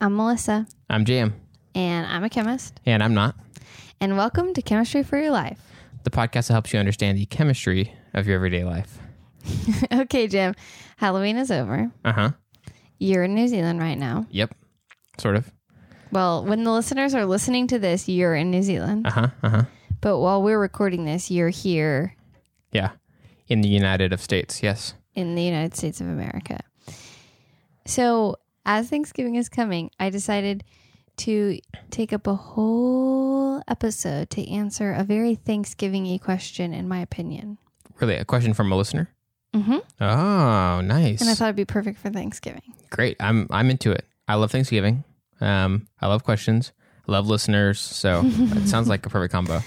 I'm Melissa, I'm Jam, and I'm a chemist. and I'm not. And welcome to Chemistry for Your Life. The podcast that helps you understand the chemistry of your everyday life. okay, Jam, Halloween is over. Uh huh. You're in New Zealand right now. Yep. Sort of. Well, when the listeners are listening to this, you're in New Zealand. Uh huh. Uh huh. But while we're recording this, you're here Yeah. In the United of States. Yes. in the United States of America. So, as Thanksgiving is coming, I decided to take up a whole episode to answer a very Thanksgiving question, in my opinion. Really, a question from a listener. Mm-hmm. Oh, nice. And I thought it'd be perfect for Thanksgiving. Great. I'm I'm into it. I love Thanksgiving. Um, I love questions. I love listeners. So it sounds like a perfect combo.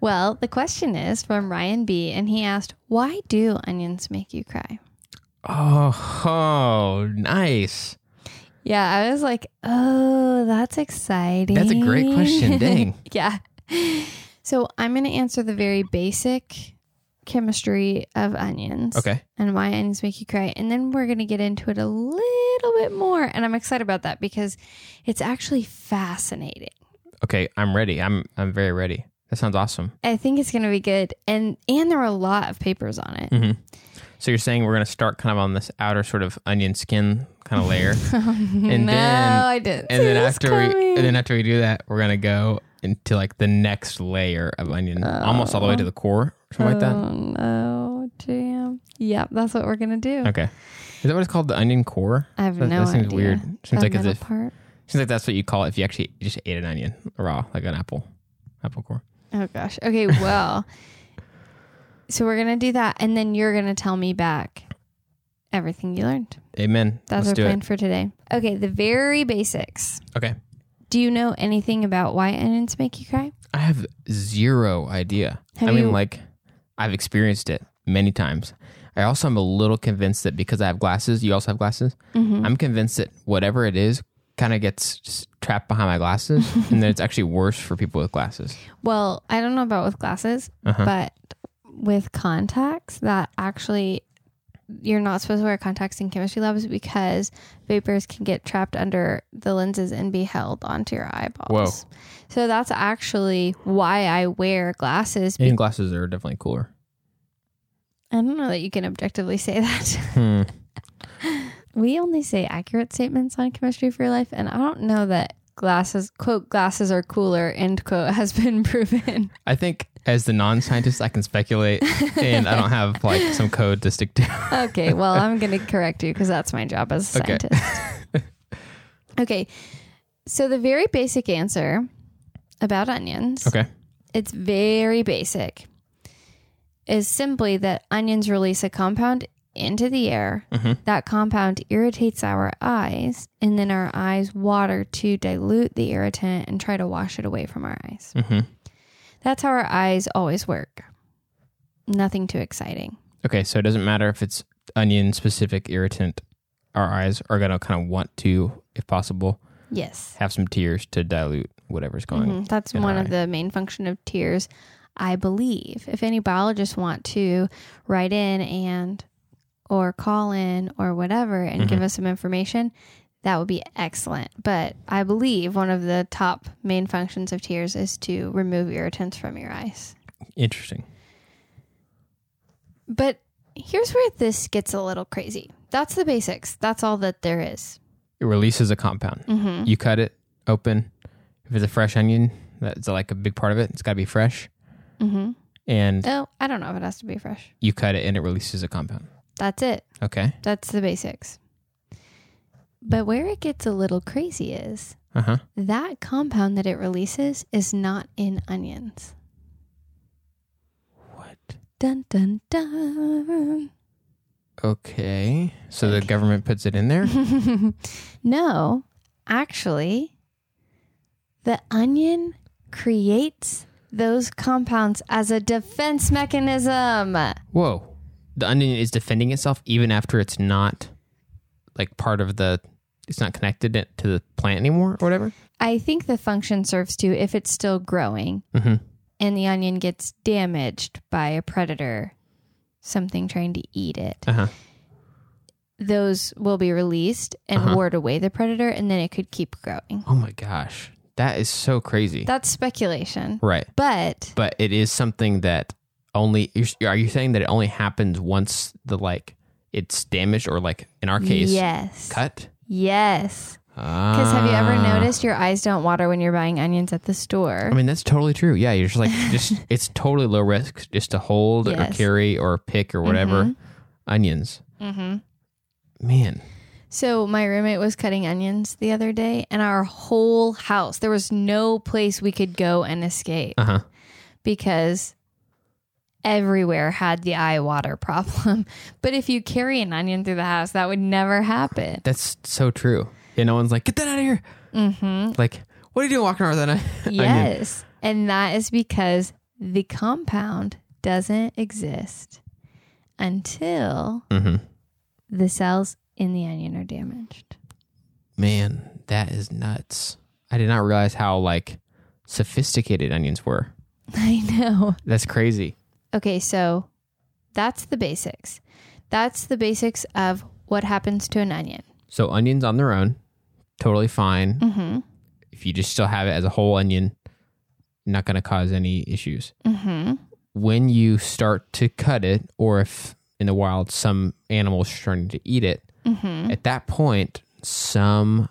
Well, the question is from Ryan B, and he asked, Why do onions make you cry? Oh, oh, nice. Yeah, I was like, Oh, that's exciting. That's a great question. Dang. yeah. So I'm going to answer the very basic chemistry of onions. Okay. And why onions make you cry. And then we're going to get into it a little bit more. And I'm excited about that because it's actually fascinating. Okay. I'm ready. I'm I'm very ready. That sounds awesome. I think it's going to be good. And and there are a lot of papers on it. hmm So you're saying we're going to start kind of on this outer sort of onion skin kind of layer, oh, and no, then I didn't. and then after we and then after we do that, we're gonna go into like the next layer of onion, almost all the way to the oh. core, something like that. Oh no, damn. Yep, that's what we're gonna do. Okay, is that what it's called? The onion core? I have That, no that seems idea. weird. Seems That like as if part. seems like that's what you call it if you actually just ate an onion raw, like an apple, apple core. Oh gosh. Okay, well. so we're gonna do that, and then you're gonna tell me back everything you learned. Amen. That's Let's our plan it. for today. Okay, the very basics. Okay, Do you know anything about why onions make you cry? I have zero idea. Have I mean, you- like I've experienced it many times. I also am a little convinced that because I have glasses, you also have glasses. Mm-hmm. I'm convinced that whatever it is kind of gets trapped behind my glasses and that it's actually worse for people with glasses. Well, I don't know about with glasses, Uh-huh. but with contacts, that actually you're not supposed to wear contacts in chemistry labs because vapors can get trapped under the lenses and be held onto your eyeballs. Whoa. So that's actually why I wear glasses. And glasses are definitely cooler. I don't know that you can objectively say that. Hmm. we only say accurate statements on chemistry for your life, and I don't know that glasses quote glasses are cooler end quote has been proven. I think as the non-scientist, I can speculate, and I don't have like some code to stick to. okay, well, I'm going to correct you because that's my job as a Okay. scientist. okay. So the very basic answer about onions, okay. it's very basic, is simply that onions release a compound into the air. Mhm. That compound irritates our eyes, and then our eyes water to dilute the irritant and try to wash it away from our eyes. hmm That's how our eyes always work. Nothing too exciting. Okay. So it doesn't matter if it's onion-specific irritant. Our eyes are gonna kind of want to, if possible, Yes. have some tears to dilute whatever's going. Mhm. That's in one of the main function of tears, I believe. If any biologists want to write in and or call in or whatever and give us some information, that would be excellent. But I believe one of the top main functions of tears is to remove irritants from your eyes. Interesting. But here's where this gets a little crazy. That's the basics. That's all that there is. It releases a compound. Mm-hmm. You cut it open. If it's a fresh onion, that's like a big part of it. It's got to be fresh. Mm-hmm. And Oh, I don't know if it has to be fresh. you cut it and it releases a compound. That's it. Okay. That's the basics. But where it gets a little crazy is Uh huh. that compound that it releases is not in onions. What? Dun dun dun. Okay. So the government puts it in there? no, actually, the onion creates those compounds as a defense mechanism. Whoa. The onion is defending itself even after it's not like part of the, it's not connected to the plant anymore or whatever? I think the function serves to if it's still growing Mm-hmm. and the onion gets damaged by a predator, something trying to eat it. Uh huh. those will be released and Uh-huh. ward away the predator, and then it could keep growing. Oh my gosh. That is so crazy. That's speculation, right. but But it is something that only you're- are you saying that it only happens once the like it's damaged or like in our case yes, cut? yes. Because have you ever Ah. noticed your eyes don't water when you're buying onions at the store? I mean, that's totally true. Yeah, you're just like just it's totally low risk just to hold or carry or pick or whatever Mhm. onions. mm-hmm. Man, So my roommate was cutting onions the other day, and our whole house there was no place we could go and escape uh huh. because everywhere had the eye water problem. But if you carry an onion through the house, that would never happen. That's so true. Yeah, no one's like, get that out of here. Mm-hmm. Like, what are you doing walking around with that onion? Yes, and that is because the compound doesn't exist until Mm-hmm. the cells in the onion are damaged. Man, that is nuts. I did not realize how like sophisticated onions were. I know. That's crazy. Okay, so that's the basics. That's the basics of what happens to an onion. So onions on their own, totally fine. Mm-hmm. If you just still have it as a whole onion, not going to cause any issues. Mm-hmm. When you start to cut it, or if in the wild some animal is starting to eat it, Mm-hmm. at that point, some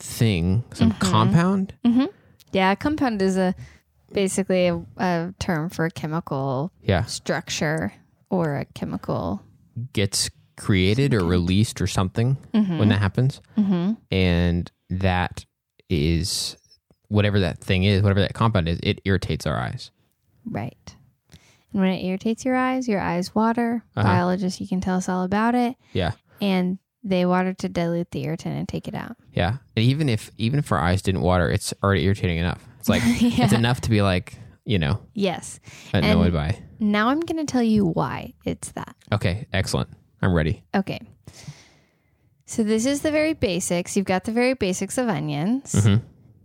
thing, some compound, Mm-hmm. Yeah, compound is a basically a, a term for a chemical yeah, structure or a chemical. gets created or released or something when that happens. Mm-hmm. and that is whatever that thing is, whatever that compound is, it irritates our eyes. Right. And when it irritates your eyes, your eyes water. Uh-huh. Biologists, you can tell us all about it. Yeah. And they water to dilute the irritant and take it out. Yeah. And even if even if our eyes didn't water, it's already irritating enough. It's like Yeah. it's enough to be like, you know, Yes. annoyed And- by. Now I'm going to tell you why it's that. Okay, excellent. I'm ready. Okay. So this is the very basics. You've got the very basics of onions. Mhm.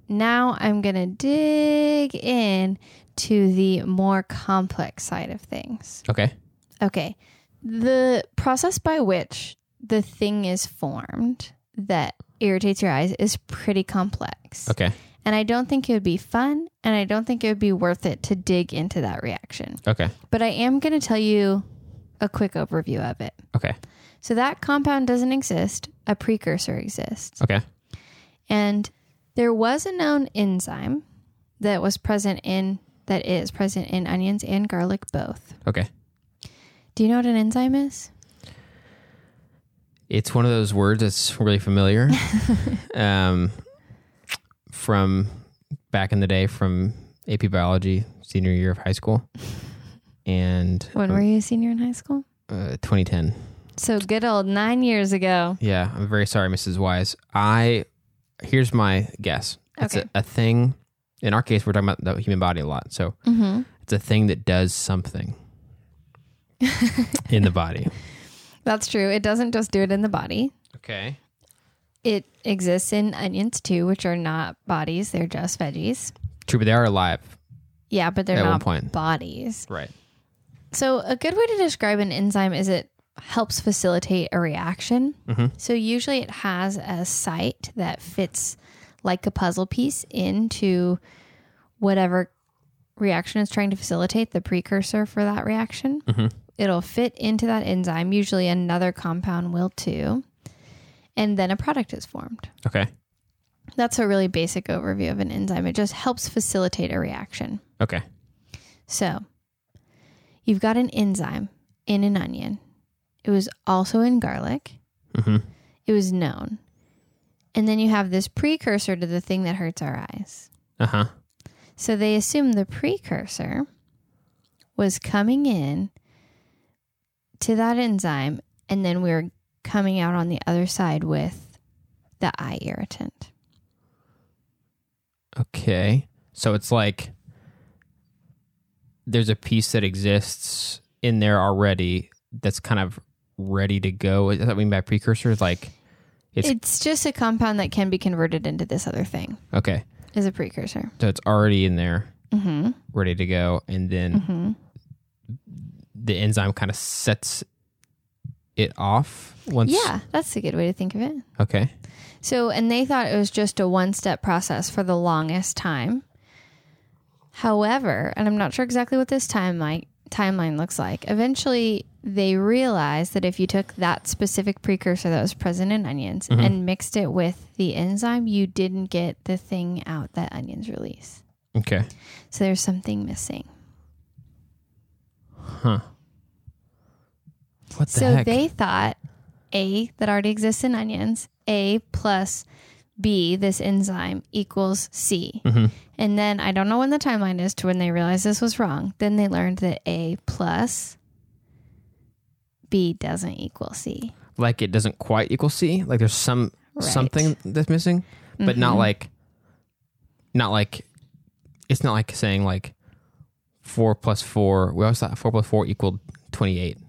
Now I'm going to dig in to the more complex side of things. Okay. Okay. The process by which the thing is formed that irritates your eyes is pretty complex. Okay. And I don't think it would be fun and I don't think it would be worth it to dig into that reaction. Okay. But I am going to tell you a quick overview of it. Okay. So that compound doesn't exist, a precursor exists. Okay. And there was a known enzyme that was present in that is present in onions and garlic both. Okay. Do you know what an enzyme is? It's one of those words that's really familiar. um, from back in the day from AP biology, senior year of high school. And When were you a senior in high school? uh, 2010. So good old 9 years ago. Yeah, I'm very sorry, Mrs. Wise. I here's my guess. It's Okay. a, a thing. In our case, we're talking about the human body a lot, so Mhm. it's a thing that does something in the body. That's true. It doesn't just do it in the body. Okay. It exists in onions too, which are not bodies, they're just veggies. True, but they are alive. Yeah, but they're At one not point. bodies. Right. So, a good way to describe an enzyme is it helps facilitate a reaction. Mhm. So, usually it has a site that fits like a puzzle piece into whatever reaction it's trying to facilitate, the precursor for that reaction. Mhm. It'll fit into that enzyme. Usually, another compound will too. And then a product is formed. Okay. That's a really basic overview of an enzyme. It just helps facilitate a reaction. Okay. So, you've got an enzyme in an onion. It was also in garlic. hmm It was known. And then you have this precursor to the thing that hurts our eyes. Uh huh. So they assume the precursor was coming in to that enzyme, and then we were coming out on the other side with the eye irritant. Okay. So it's like there's a piece that exists in there already that's kind of ready to go. Is that what you mean by precursor? Like, It's, It's- just a compound that can be converted into this other thing, okay. is a precursor. So it's already in there, Mm-hmm. ready to go. And then Mm-hmm. The enzyme kind of sets it off once? Yeah, that's a good way to think of it. Okay. So, and they thought it was just a one step process for the longest time. However, and I'm not sure exactly what this timeline timeline looks like. Eventually, they realized that if you took that specific precursor that was present in onions mm-hmm. and mixed it with the enzyme, you didn't get the thing out that onions release. Okay. So there's something missing. Huh. What the so heck? they thought A that already exists in onions, A plus B, this enzyme, equals C. Mhm. And then I don't know when the timeline is to when they realized this was wrong. Then they learned that A plus B doesn't equal C. like it doesn't quite equal C. Like there's some Right. something that's missing, but not Mhm. like not like it's not like saying like four plus four. We always thought four plus four equaled twenty eight,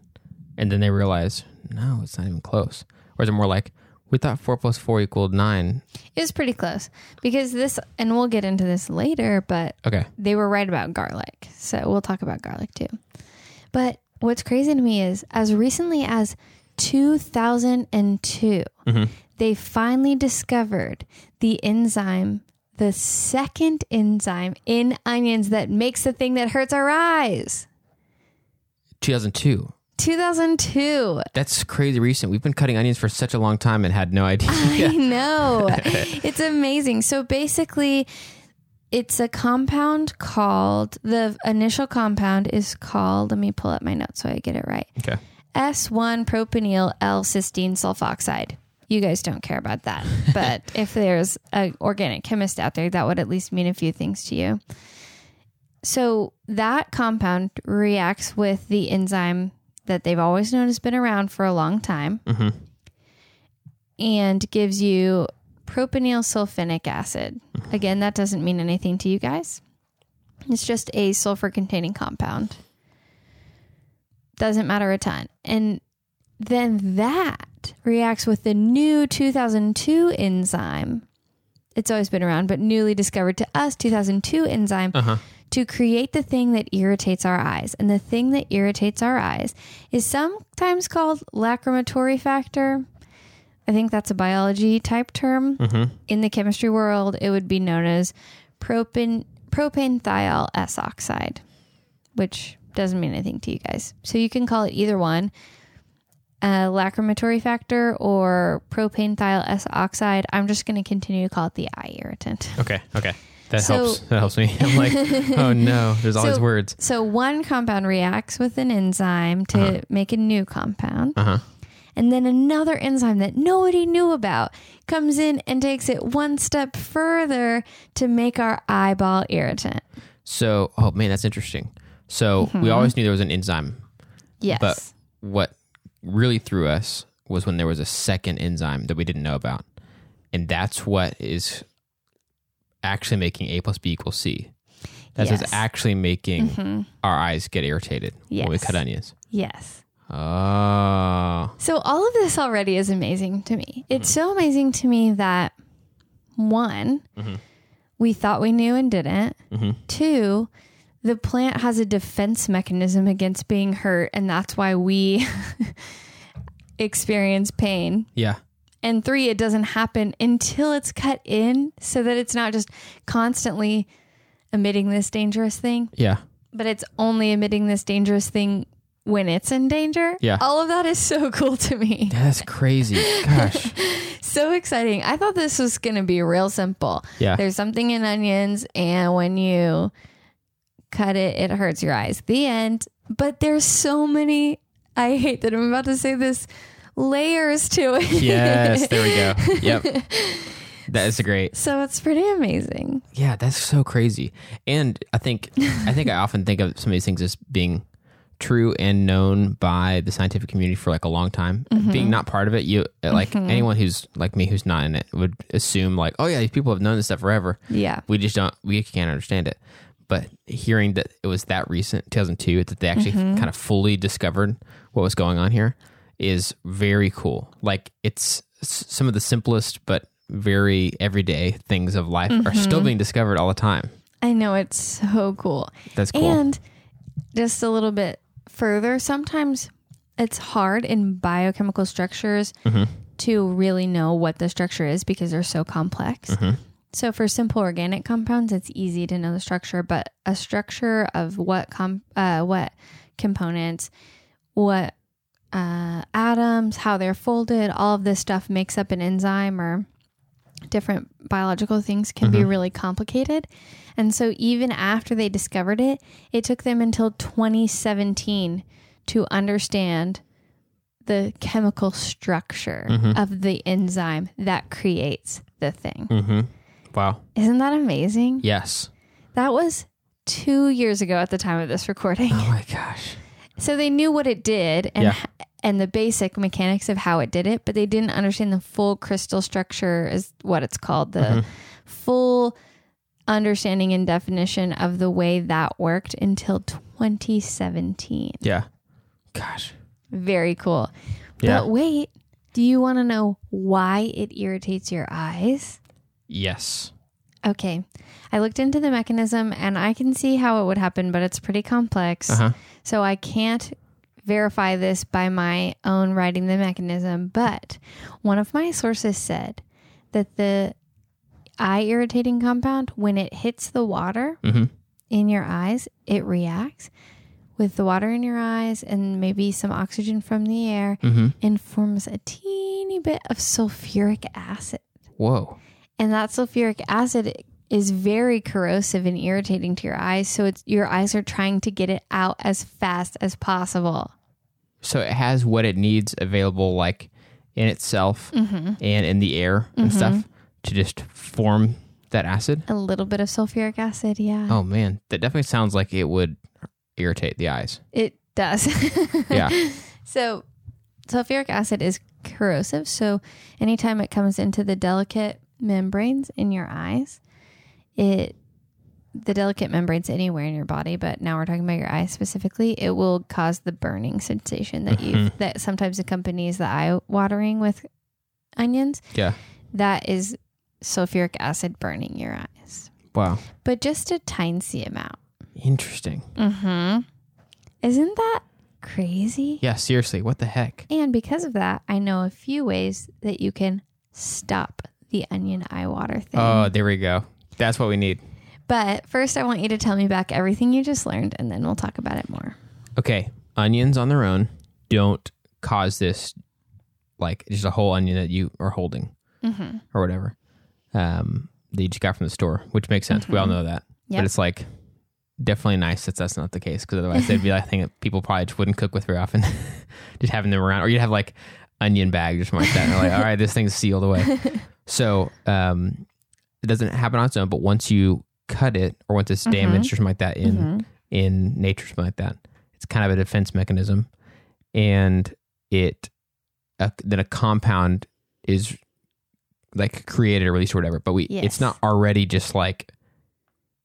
and then they realized no, it's not even close. Or is it more like we thought four plus four equaled nine? It was pretty close because this, and we'll get into this later, but Okay, they were right about garlic. So we'll talk about garlic too. But what's crazy to me is as recently as 2002, Mhm. they finally discovered the enzyme, the second enzyme in onions that makes the thing that hurts our eyes. two thousand two. 2002. That's crazy recent. We've been cutting onions for such a long time and had no idea. I know. it's amazing. So basically, it's a compound called, the initial compound is called, let me pull up my notes so I get it right. okay. S1 propenyl L cysteine sulfoxide. You guys don't care about that. But if there's an organic chemist out there, that would at least mean a few things to you. So that compound reacts with the enzyme that they've always known has been around for a long time hmm and gives you propenyl sulfonic acid. Again, that doesn't mean anything to you guys. It's just a sulfur containing compound. Doesn't matter a ton. And then that reacts with the new 2002 enzyme. It's always been around, but newly discovered to us 2002 enzyme Uh huh. To create the thing that irritates our eyes. And the thing that irritates our eyes is sometimes called lacrimatory factor. I think that's a biology type term. hmm In the chemistry world, it would be known as propane propane thiol S oxide, which doesn't mean anything to you guys. So you can call it either one. Uh, lacrimatory factor or propane thiol S oxide. I'm just going to continue to call it the eye irritant. Okay. Okay. That So- helps. That helps me. I'm like, oh no, there's all So- these words. So one compound reacts with an enzyme to Uh-huh. make a new compound. Uh huh. And then another enzyme that nobody knew about comes in and takes it one step further to make our eyeball irritant. So, oh man, that's interesting. So we Mm-hmm. always knew there was an enzyme. Yes. But what really threw us was when there was a second enzyme that we didn't know about. And that's what is actually making A plus B equals C. That's Yes. actually making Mhm. our eyes get irritated when we cut onions. Yes. Oh. So all of this already is amazing to me. It's so amazing to me that one, Mhm. we thought we knew and didn't. hmm Two, the plant has a defense mechanism against being hurt, and that's why we experience pain. Yeah. And three, it doesn't happen until it's cut in so that it's not just constantly emitting this dangerous thing, Yeah. but it's only emitting this dangerous thing when it's in danger. Yeah. All of that is so cool to me. That's crazy. Gosh. So exciting. I thought this was going to be real simple. Yeah. There's something in onions, and when you cut it, it hurts your eyes. The end. But there's so many, I hate that I'm about to say this, layers to it. Yes. There we go. Yep. That is great. So it's pretty amazing. Yeah, that's so crazy. And I think I think I often think of some of these things as being true and known by the scientific community for like a long time. Mm-hmm. Being not part of it, you like mm-hmm. anyone who's like me who's not in it would assume like, oh yeah, these people have known this stuff forever. Yeah. We just don't we can't understand it. But hearing that it was that recent, 2002, that they actually mm-hmm. kind of fully discovered what was going on here is very cool. Like it's some of the simplest but very everyday things of life are still being discovered all the time. I know it's so cool. That's cool. And just a little bit further, sometimes it's hard in biochemical structures Mhm. to really know what the structure is because they're so complex. Mhm. So for simple organic compounds, it's easy to know the structure, but a structure of what com- uh, what components, what uh, atoms, how they're folded, all of this stuff makes up an enzyme or different biological things can be really complicated. And so even after they discovered it, it took them until 2017 to understand the chemical structure of the enzyme that creates the thing. Mm-hmm. Wow. Isn't that amazing? Yes. That was two years ago at the time of this recording. Oh my gosh. So they knew what it did and Yeah. and the basic mechanics of how it did it, but they didn't understand the full crystal structure is what it's called, the Mm-hmm. full understanding and definition of the way that worked until 2017. Yeah. Gosh. Very cool. Yeah. But wait, do you want to know why it irritates your eyes? Yes. Okay. I looked into the mechanism and I can see how it would happen, but it's pretty complex. Uh huh. So I can't verify this by my own writing the mechanism, but one of my sources said that the eye irritating compound, when it hits the water Mhm. in your eyes, it reacts with the water in your eyes and maybe some oxygen from the air Mm-hmm. and forms a teeny bit of sulfuric acid. Whoa. And that sulfuric acid is very corrosive and irritating to your eyes. So it's your eyes are trying to get it out as fast as possible. So it has what it needs available, like in itself Mm-hmm. and in the air and stuff, to just form that acid. A little bit of sulfuric acid, yeah. Oh man, that definitely sounds like it would irritate the eyes. It does. Yeah. So sulfuric acid is corrosive. So anytime it comes into the delicate membranes in your eyes, it the delicate membranes anywhere in your body, but now we're talking about your eyes specifically, it will cause the burning sensation that you that sometimes accompanies the eye watering with onions. Yeah. That is sulfuric acid burning your eyes. Wow. But just a tiny amount. Interesting. Mm-hmm. Isn't that crazy? Yeah. Seriously, what the heck? And because of that, I know a few ways that you can stop the onion eye water thing. Oh, there we go. That's what we need. but first, I want you to tell me back everything you just learned, and then we'll talk about it more. Okay, onions on their own don't cause this, like just a whole onion that you are holding Mm-hmm. or whatever. Um, that you just got from the store, which makes sense. We all know that. Yep. But it's like definitely nice that that's not the case because otherwise they'd be like a thing that people probably just wouldn't cook with very often. just having them around, or you'd have like onion bag or something like that. And they're like, all right, this thing's sealed away. so um, it doesn't happen on its own, but once you cut it or once it's damaged or something like that in Mhm. in nature, something like that, it's kind of a defense mechanism, and it uh, then a compound is like created or released or whatever. But we Yes. it's not already just like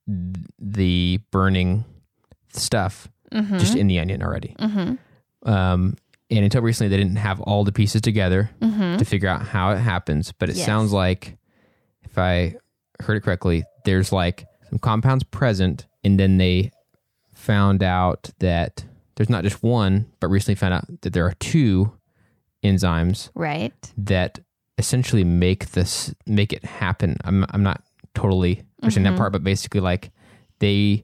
th- the burning stuff Mm-hmm. just in the onion already. mm-hmm. Um, and until recently, they didn't have all the pieces together Mm-hmm. to figure out how it happens. But it Yes. sounds like, if I heard it correctly, there's like some compounds present, and then they found out that there's not just one, but recently found out that there are two enzymes Right. that essentially make this make it happen. I'm I'm not totally understanding Mhm. that part, but basically like they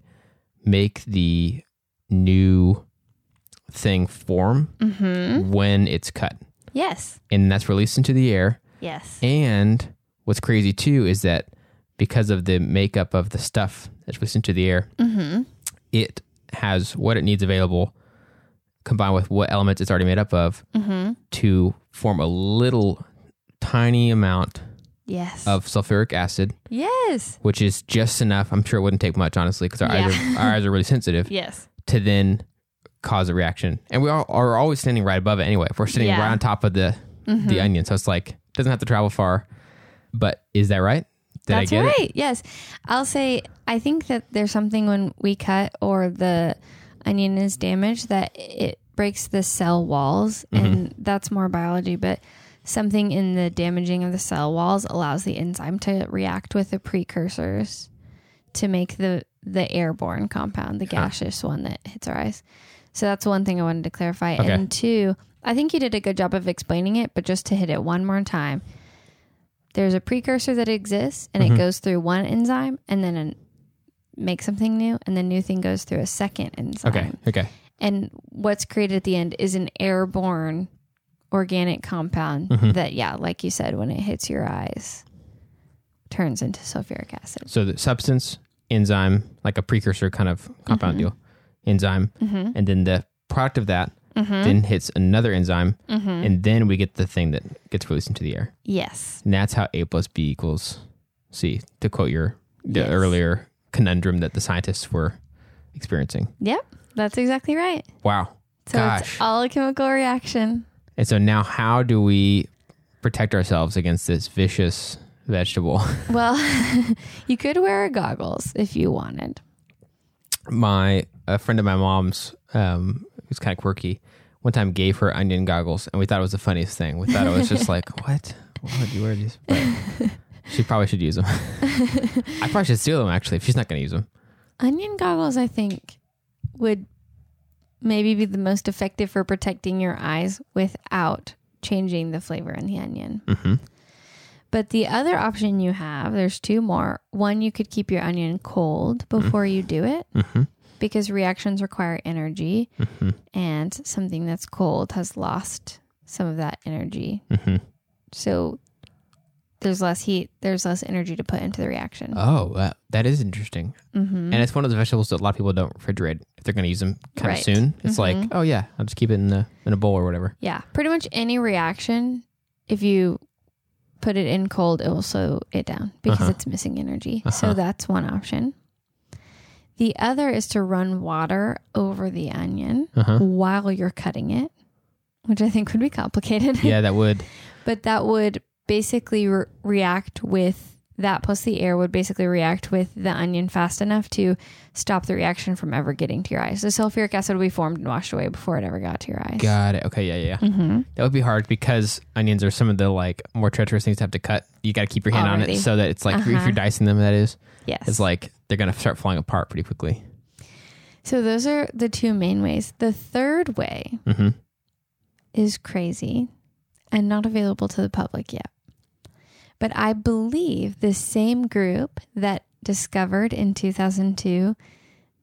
make the new thing form Mm-hmm. when it's cut. Yes. And that's released into the air. Yes. And what's crazy too is that because of the makeup of the stuff that's released into the air, Mm-hmm. it has what it needs available combined with what elements it's already made up of Mm-hmm. to form a little tiny amount Yes. of sulfuric acid, yes. which is just enough. I'm sure it wouldn't take much, honestly, because our, eyes Yeah. are, our eyes are really sensitive Yes. to then cause a reaction. And we are, are always standing right above it anyway. If we're sitting Yeah. right on top of the Mm-hmm. the onion, so it's like doesn't have to travel far. But is that right? Did That's right. it? Yes. I'll say I think that there's something when we cut or the onion is damaged that it breaks the cell walls Mm-hmm. and that's more biology, but something in the damaging of the cell walls allows the enzyme to react with the precursors to make the the airborne compound, the gaseous one that hits our eyes. So that's one thing I wanted to clarify. Okay. And two, I think you did a good job of explaining it, but just to hit it one more time, there's a precursor that exists and Mhm. it goes through one enzyme and then an, makes something new, and the new thing goes through a second enzyme. Okay. Okay. And what's created at the end is an airborne organic compound Mhm. that, yeah, like you said, when it hits your eyes, turns into sulfuric acid. So the substance, enzyme, like a precursor kind of compound Mhm. deal, enzyme, Mm-hmm. and then the product of that Mm-hmm. then hits another enzyme, mm-hmm. and then we get the thing that gets released into the air. yes. And that's how A plus B equals C, to quote your the Yes. earlier conundrum that the scientists were experiencing. Yep. That's exactly right. Wow. So Gosh. it's all a chemical reaction. And so now, how do we protect ourselves against this vicious vegetable? Well, you could wear goggles if you wanted. my a friend of my mom's, um, who's kind of quirky, one time gave her onion goggles, and we thought it was the funniest thing. We thought it was just like, what? Why would you wear these? But she probably should use them. I probably should steal them actually if she's not going to use them. Onion goggles, I think, would maybe be the most effective for protecting your eyes without changing the flavor in the onion. Mm-hmm. But the other option you have, there's two more. One, you could keep your onion cold before you do it Mm-hmm. Because reactions require energy, Mm-hmm. and something that's cold has lost some of that energy. Mm-hmm. So there's less heat, there's less energy to put into the reaction. Oh, that, that is interesting. mm-hmm. And it's one of those vegetables that a lot of people don't refrigerate if they're going to use them kind Right. of soon. It's like, Mhm. oh yeah, I'll just keep it in the in a bowl or whatever. Yeah, pretty much any reaction, if you put it in cold, it will slow it down because Uh-huh. it's missing energy. Uh-huh. So that's one option. The other is to run water over the onion Uh-huh. while you're cutting it, which I think would be complicated. Yeah, that would. but that would basically re- react with that plus the air would basically react with the onion fast enough to stop the reaction from ever getting to your eyes. The sulfuric acid would be formed and washed away before it ever got to your eyes. Got it. Okay, yeah, yeah. Mm-hmm. That would be hard because onions are some of the like more treacherous things to have to cut. You got to keep your hand on it so that it's like if Uh-huh. you're dicing them, that is, Yes. it's like they're gonna start falling apart pretty quickly. So those are the two main ways. The third way Mm-hmm. is crazy and not available to the public yet. But I believe the same group that discovered in 2002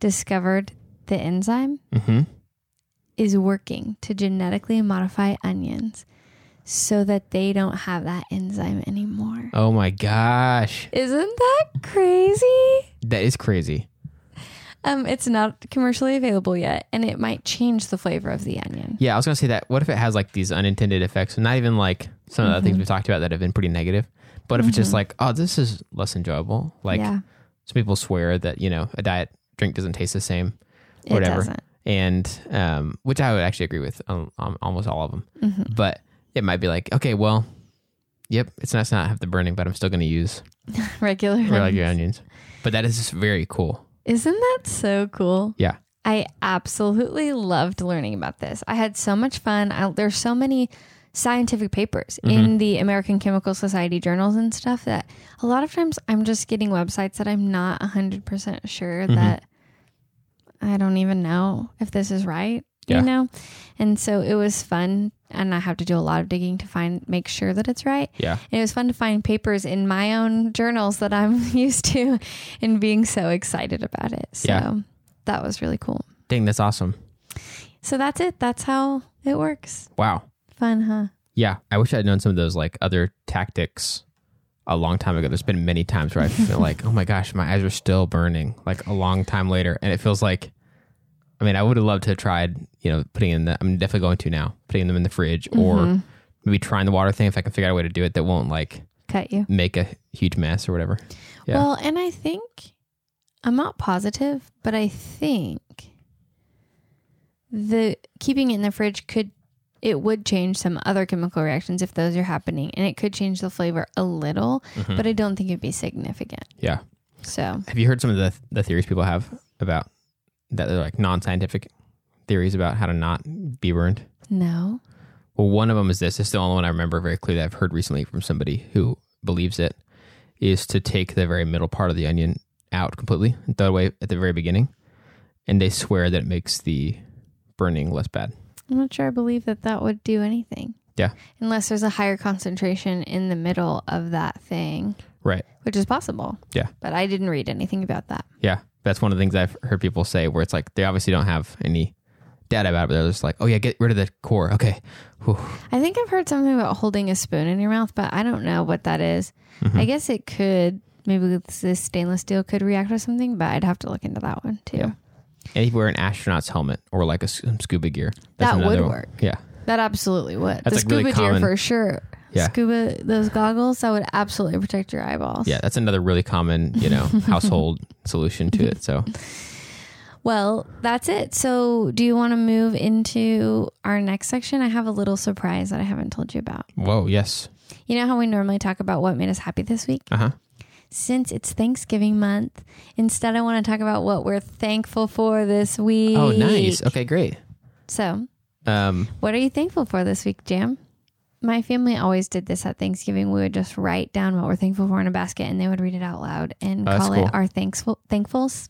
discovered the enzyme Mm-hmm. is working to genetically modify onions so that they don't have that enzyme anymore. Oh my gosh, Isn't that crazy? that is crazy. Um, it's not commercially available yet, and it might change the flavor of the onion. Yeah, I was gonna say that. What if it has like these unintended effects? Not even like some of the things Mhm. we've talked about that have been pretty negative. But if it's just Mhm. like, oh, this is less enjoyable. Like yeah, some people swear that you know a diet drink doesn't taste the same, it whatever. doesn't. and um, which I would actually agree with on, on almost all of them. Mhm. But it might be like, okay, well, yep, it's nice to not have the burning, but I'm still going to use Regular. regular onions. But that is just very cool. Isn't that so cool? Yeah. I absolutely loved learning about this. I had so much fun. I, there's so many scientific papers Mm-hmm. in the American Chemical Society journals and stuff that a lot of times I'm just getting websites that I'm not 100% sure Mhm. that I don't even know if this is right, Yeah. you know? And so it was fun and I have to do a lot of digging to find make sure that it's right. Yeah. And it was fun to find papers in my own journals that I'm used to and being so excited about it. So Yeah. that was really cool. Dang, that's awesome. So that's it. That's how it works. Wow. Fun, huh? Yeah. I wish I'd known some of those like other tactics a long time ago. There's been many times where I feel like, oh my gosh, my eyes are still burning like a long time later. And it feels like, I mean, I would have loved to have tried, you know, putting in the, I'm definitely going to now, putting them in the fridge or Mhm. maybe trying the water thing if I can figure out a way to do it that won't like cut you. make a huge mess or whatever. Yeah. Well, and I think I'm not positive, but I think the keeping it in the fridge could it would change some other chemical reactions if those are happening and it could change the flavor a little, Mhm. but I don't think it'd be significant. yeah. So, Have you heard some of the the theories people have about that they're like non-scientific theories about how to not be burned? no. Well, one of them is this. Is the only one I remember very clearly that I've heard recently from somebody who believes it is to take the very middle part of the onion out completely and throw it away at the very beginning. And they swear that it makes the burning less bad. I'm not sure I believe that that would do anything. Yeah. Unless there's a higher concentration in the middle of that thing, Right. which is possible. Yeah. But I didn't read anything about that. Yeah. That's one of the things I've heard people say where it's like they obviously don't have any data about it, but they're just like, oh, yeah, get rid of the core. Okay. Whew. I think I've heard something about holding a spoon in your mouth, but I don't know what that is. Mm-hmm. I guess it could, maybe this stainless steel could react with something, but I'd have to look into that one too. Yeah. And if you wear an astronaut's helmet or like a scuba gear, That would one. work. Yeah. That absolutely would. That's, the like, really scuba gear for sure. Yeah. Scuba, those goggles, that would absolutely protect your eyeballs. Yeah. That's another really common, you know, household solution to it. So, Well, that's it. So, do you want to move into our next section? I have a little surprise that I haven't told you about. whoa, yes. You know how we normally talk about what made us happy this week? Uh huh. Since it's Thanksgiving month, instead I want to talk about what we're thankful for this week. Oh, nice. Okay, great. So, Um, what are you thankful for this week, Jam? My family always did this at Thanksgiving. We would just write down what we're thankful for in a basket and they would read it out loud and Oh, call cool. it our thankful thankfuls.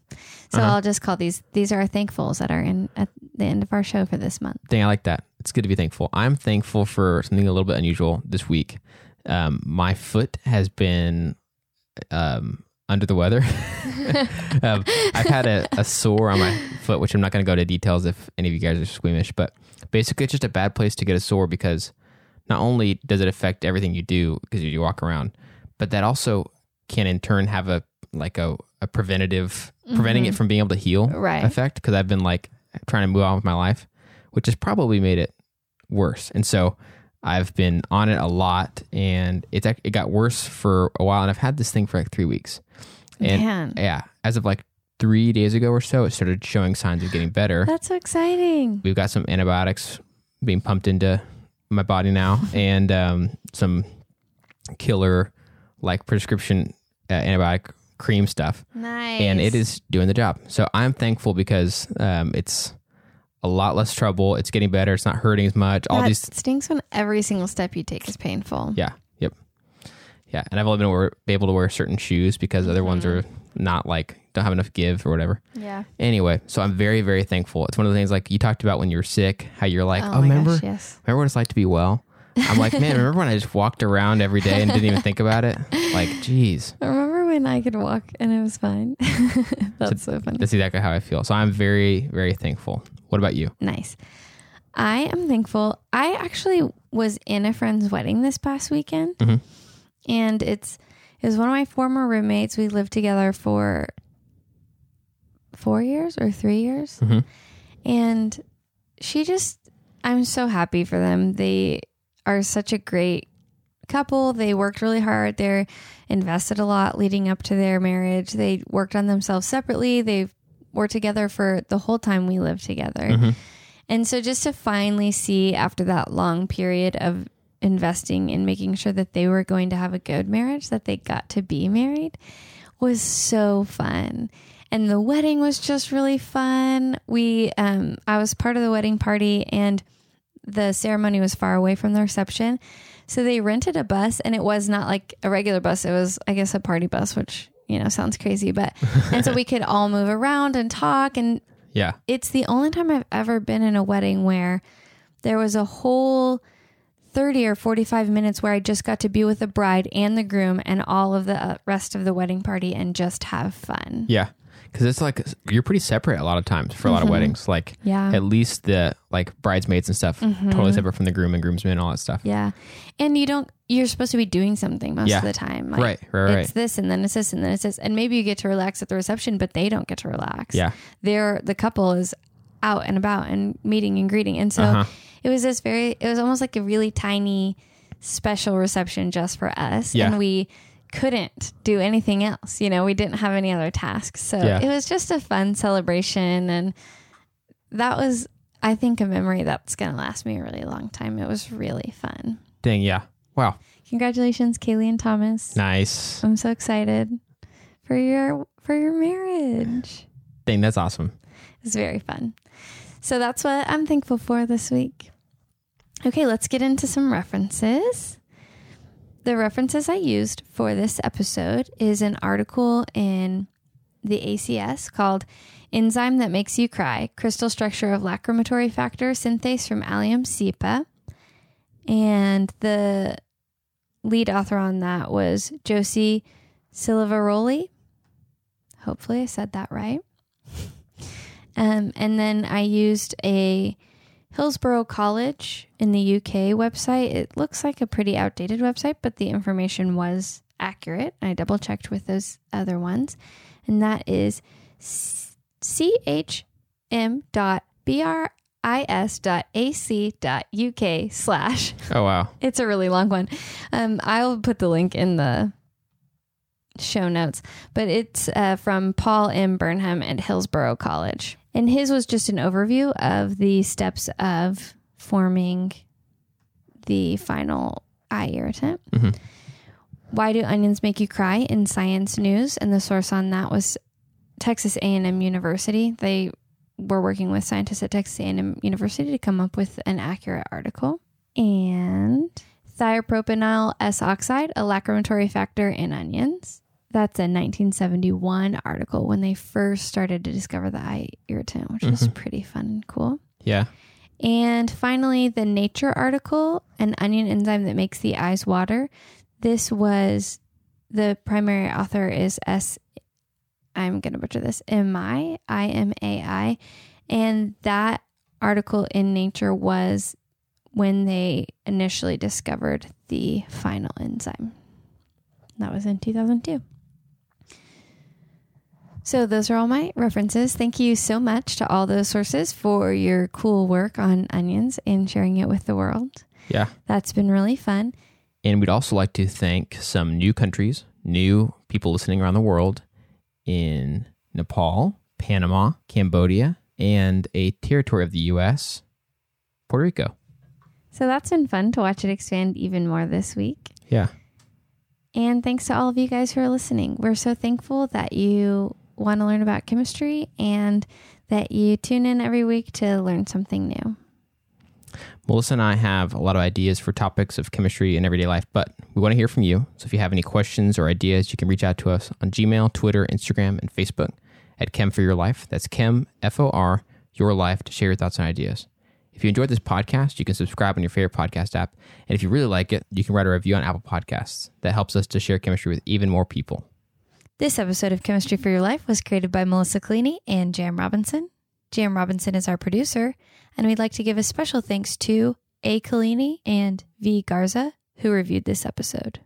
So Uh-huh. I'll just call these these are our thankfuls that are in at the end of our show for this month. thing I like that. It's good to be thankful. I'm thankful for something a little bit unusual this week. Um, my foot has been um, under the weather. um, I've had a, a sore on my foot, which I'm not going to go into details if any of you guys are squeamish, but basically, it's just a bad place to get a sore because not only does it affect everything you do because you walk around, but that also can in turn have a like a, a preventative preventing it mm-hmm. from being able to heal Right. effect because I've been like trying to move on with my life, which has probably made it worse. And so I've been on it a lot, and it's it got worse for a while, and I've had this thing for like three weeks. And Man, yeah, as of like three days ago or so, it started showing signs of getting better. that's so exciting. We've got some antibiotics being pumped into my body now, and um, some killer like prescription uh, antibiotic cream stuff Nice. and it is doing the job. So I'm thankful because um, it's a lot less trouble. It's getting better. It's not hurting as much. All these, stinks when every single step you take is painful. yeah, yep, yeah. And I've only been wear, able to wear certain shoes because other ones are not like don't have enough give or whatever. Yeah. Anyway, so I'm very very thankful. It's one of the things like you talked about when you were sick, how you're like, oh, my remember, gosh, yes. remember what it's like to be well. I'm like, man, remember when I just walked around every day and didn't even think about it? Like, geez, Remember when I could walk and it was fine? That's so funny. that's exactly how I feel. So I'm very very thankful. What about you? Nice. I am thankful. I actually was in a friend's wedding this past weekend, Mhm. and it's it was one of my former roommates. We lived together for four years or three years, Mhm. and she just I'm so happy for them. They are such a great couple. They worked really hard. They're invested a lot leading up to their marriage. They worked on themselves separately. They were together for the whole time we lived together. Mhm. And so just to finally see after that long period of investing in making sure that they were going to have a good marriage, that they got to be married was so fun. And the wedding was just really fun. We um I was part of the wedding party and the ceremony was far away from the reception. So they rented a bus and it was not like a regular bus. It was I guess a party bus, which, you know, sounds crazy, but and so we could all move around and talk and Yeah. it's the only time I've ever been in a wedding where there was a whole 30 or 45 minutes where I just got to be with the bride and the groom and all of the uh, rest of the wedding party and just have fun. Yeah. Cause it's like you're pretty separate a lot of times for a lot of weddings. Like Mm-hmm. Yeah. Mm-hmm. at least the like bridesmaids and stuff totally separate from the groom and groomsmen and all that stuff. Yeah. And you don't, you're supposed to be doing something most Yeah. of the time. Right, right, right. It's this and then it's this and then it's this. And maybe you get to relax at the reception, but they don't get to relax. Yeah. They're, the couple is out and about and meeting and greeting. And so Uh-huh. it was this very, it was almost like a really tiny special reception just for us. Yeah. And we couldn't do anything else. You know, we didn't have any other tasks. So Yeah. it was just a fun celebration. And that was, I think, a memory that's going to last me a really long time. It was really fun. Dang, yeah. Wow. Congratulations, Kaylee and Thomas. Nice. I'm so excited for your for your marriage. Dang, that's awesome. It's very fun. So that's what I'm thankful for this week. Okay, let's get into some references. The references I used for this episode is an article in the ACS called Enzyme that makes you cry. Crystal structure of lacrimatory factor synthase from Allium cepa. And the lead author on that was Josie Silvaroli. Hopefully, I said that right. Um, and then I used a Hillsborough College in the UK website. It looks like a pretty outdated website, but the information was accurate. I double checked with those other ones. And that is chm.bris.ac.uk slash. Oh, wow. It's a really long one. Um, I'll put the link in the show notes, but it's uh, from Paul M. Burnham at Hillsborough College. And his was just an overview of the steps of forming the final eye irritant. Mhm. Why do onions make you cry in Science News? And the source on that was Texas A&M University. They were working with scientists at Texas A&M University to come up with an accurate article. And thiopropanal S oxide, a lacrimatory factor in onions. That's a 1971 article when they first started to discover the eye irritant, which is mm-hmm. pretty fun and cool. Yeah. And finally, the Nature article, an onion enzyme that makes the eyes water. This was the primary author is S. I'm going to butcher this. M I I M A I, and that article in Nature was when they initially discovered the final enzyme. That was in 2002. So, those are all my references. Thank you so much to all those sources for your cool work on onions and sharing it with the world. Yeah. That's been really fun. And we'd also like to thank some new countries, new people listening around the world in Nepal, Panama, Cambodia, and a territory of the U.S., Puerto Rico. So, that's been fun to watch it expand even more this week. Yeah. And thanks to all of you guys who are listening. We're so thankful that you want to learn about chemistry and that you tune in every week to learn something new. Melissa and I have a lot of ideas for topics of chemistry in everyday life, but we want to hear from you. So if you have any questions or ideas, you can reach out to us on Gmail, Twitter, Instagram, and Facebook at Chem for Your Life. That's Chem, F O R, Your Life, to share your thoughts and ideas. If you enjoyed this podcast, you can subscribe on your favorite podcast app. And if you really like it, you can write a review on Apple Podcasts. That helps us to share chemistry with even more people. This episode of Chemistry for Your Life was created by Melissa Collini and Jam Robinson. Jam Robinson is our producer, and we'd like to give a special thanks to A. Collini and V. Garza, who reviewed this episode.